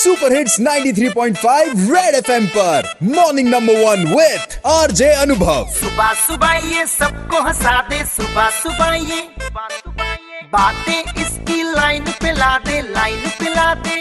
Super hits 93.5 red FM पर। Morning number one with RJ Anubhav सुबह सुबह ये सबको हंसा दे सुबह सुबह ये बातें इसकी लाइन पे ला दे लाइन पे ला दे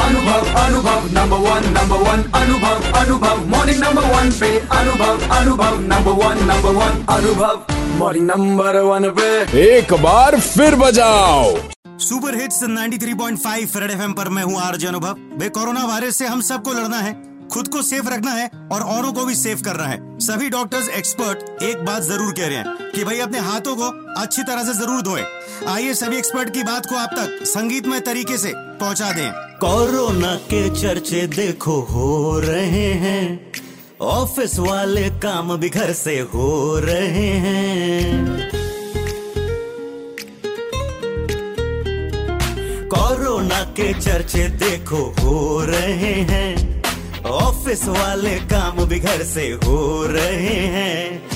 अनुभव Anubhav number one number one अनुभव अनुभव मॉर्निंग नंबर वन पे Anubhav Anubhav number one number one Anubhav morning number one पे। एक बार फिर बजाओ। सुपर हिट्स 93.5 रेड एफएम पर मैं हूँ आरजे अनुभव। भाई कोरोना वायरस से हम सबको लड़ना है, खुद को सेफ़ रखना है और औरों को भी सेफ़ करना है। सभी डॉक्टर्स, एक्सपर्ट एक बात ज़रूर कह रहे हैं कि भाई अपने हाथों को अच्छी तरह से ज़रूर धोएँ। आइए सभी एक्सपर्ट की बात को आप तक संगीतमय तरीके से पहुँचा दें। कोरोना के चर्चे देखो, हो रहे हैं। ऑफ़िस वाले काम भी घर से हो रहे हैं। कोरोना के चर्चे देखो, हो रहे हैं। ऑफ़िस वाले काम भी घर से हो रहे हैं।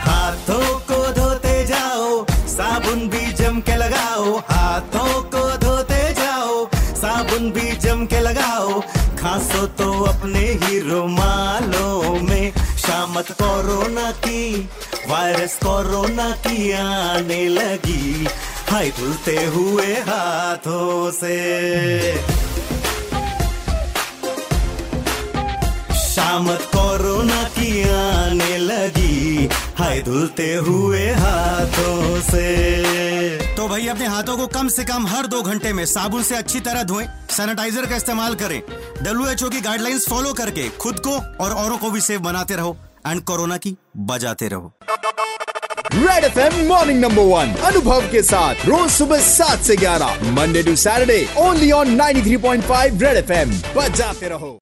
हाथों को धोते जाओ, साबुन भी जम के लगाओ। हाथों को धोते जाओ, साबुन भी जम के लगाओ। खांसो तो अपने ही रुमालों में। शामत कोरोना की, वायरस कोरोना की आने लगी। हाय धुलते हुए हाथों से। शामत कोरोना की आने लगी, हाय धुलते हुए हाथों से। तो भाई अपने हाथों को कम से कम हर दो घंटे में साबुन से अच्छी तरह धोएँ सैनिटाइजर का इस्तेमाल करें डब्ल्यू की गाइडलाइंस फॉलो करके खुद को और औरों को भी सेफ़ बनाते रहो एंड कोरोना की बजाते रहो। Red F M morning number one Anubhav के साथ रोज सुबह सात से ग्यारह Monday to Saturday only on 93.5 red F M बजाते रहो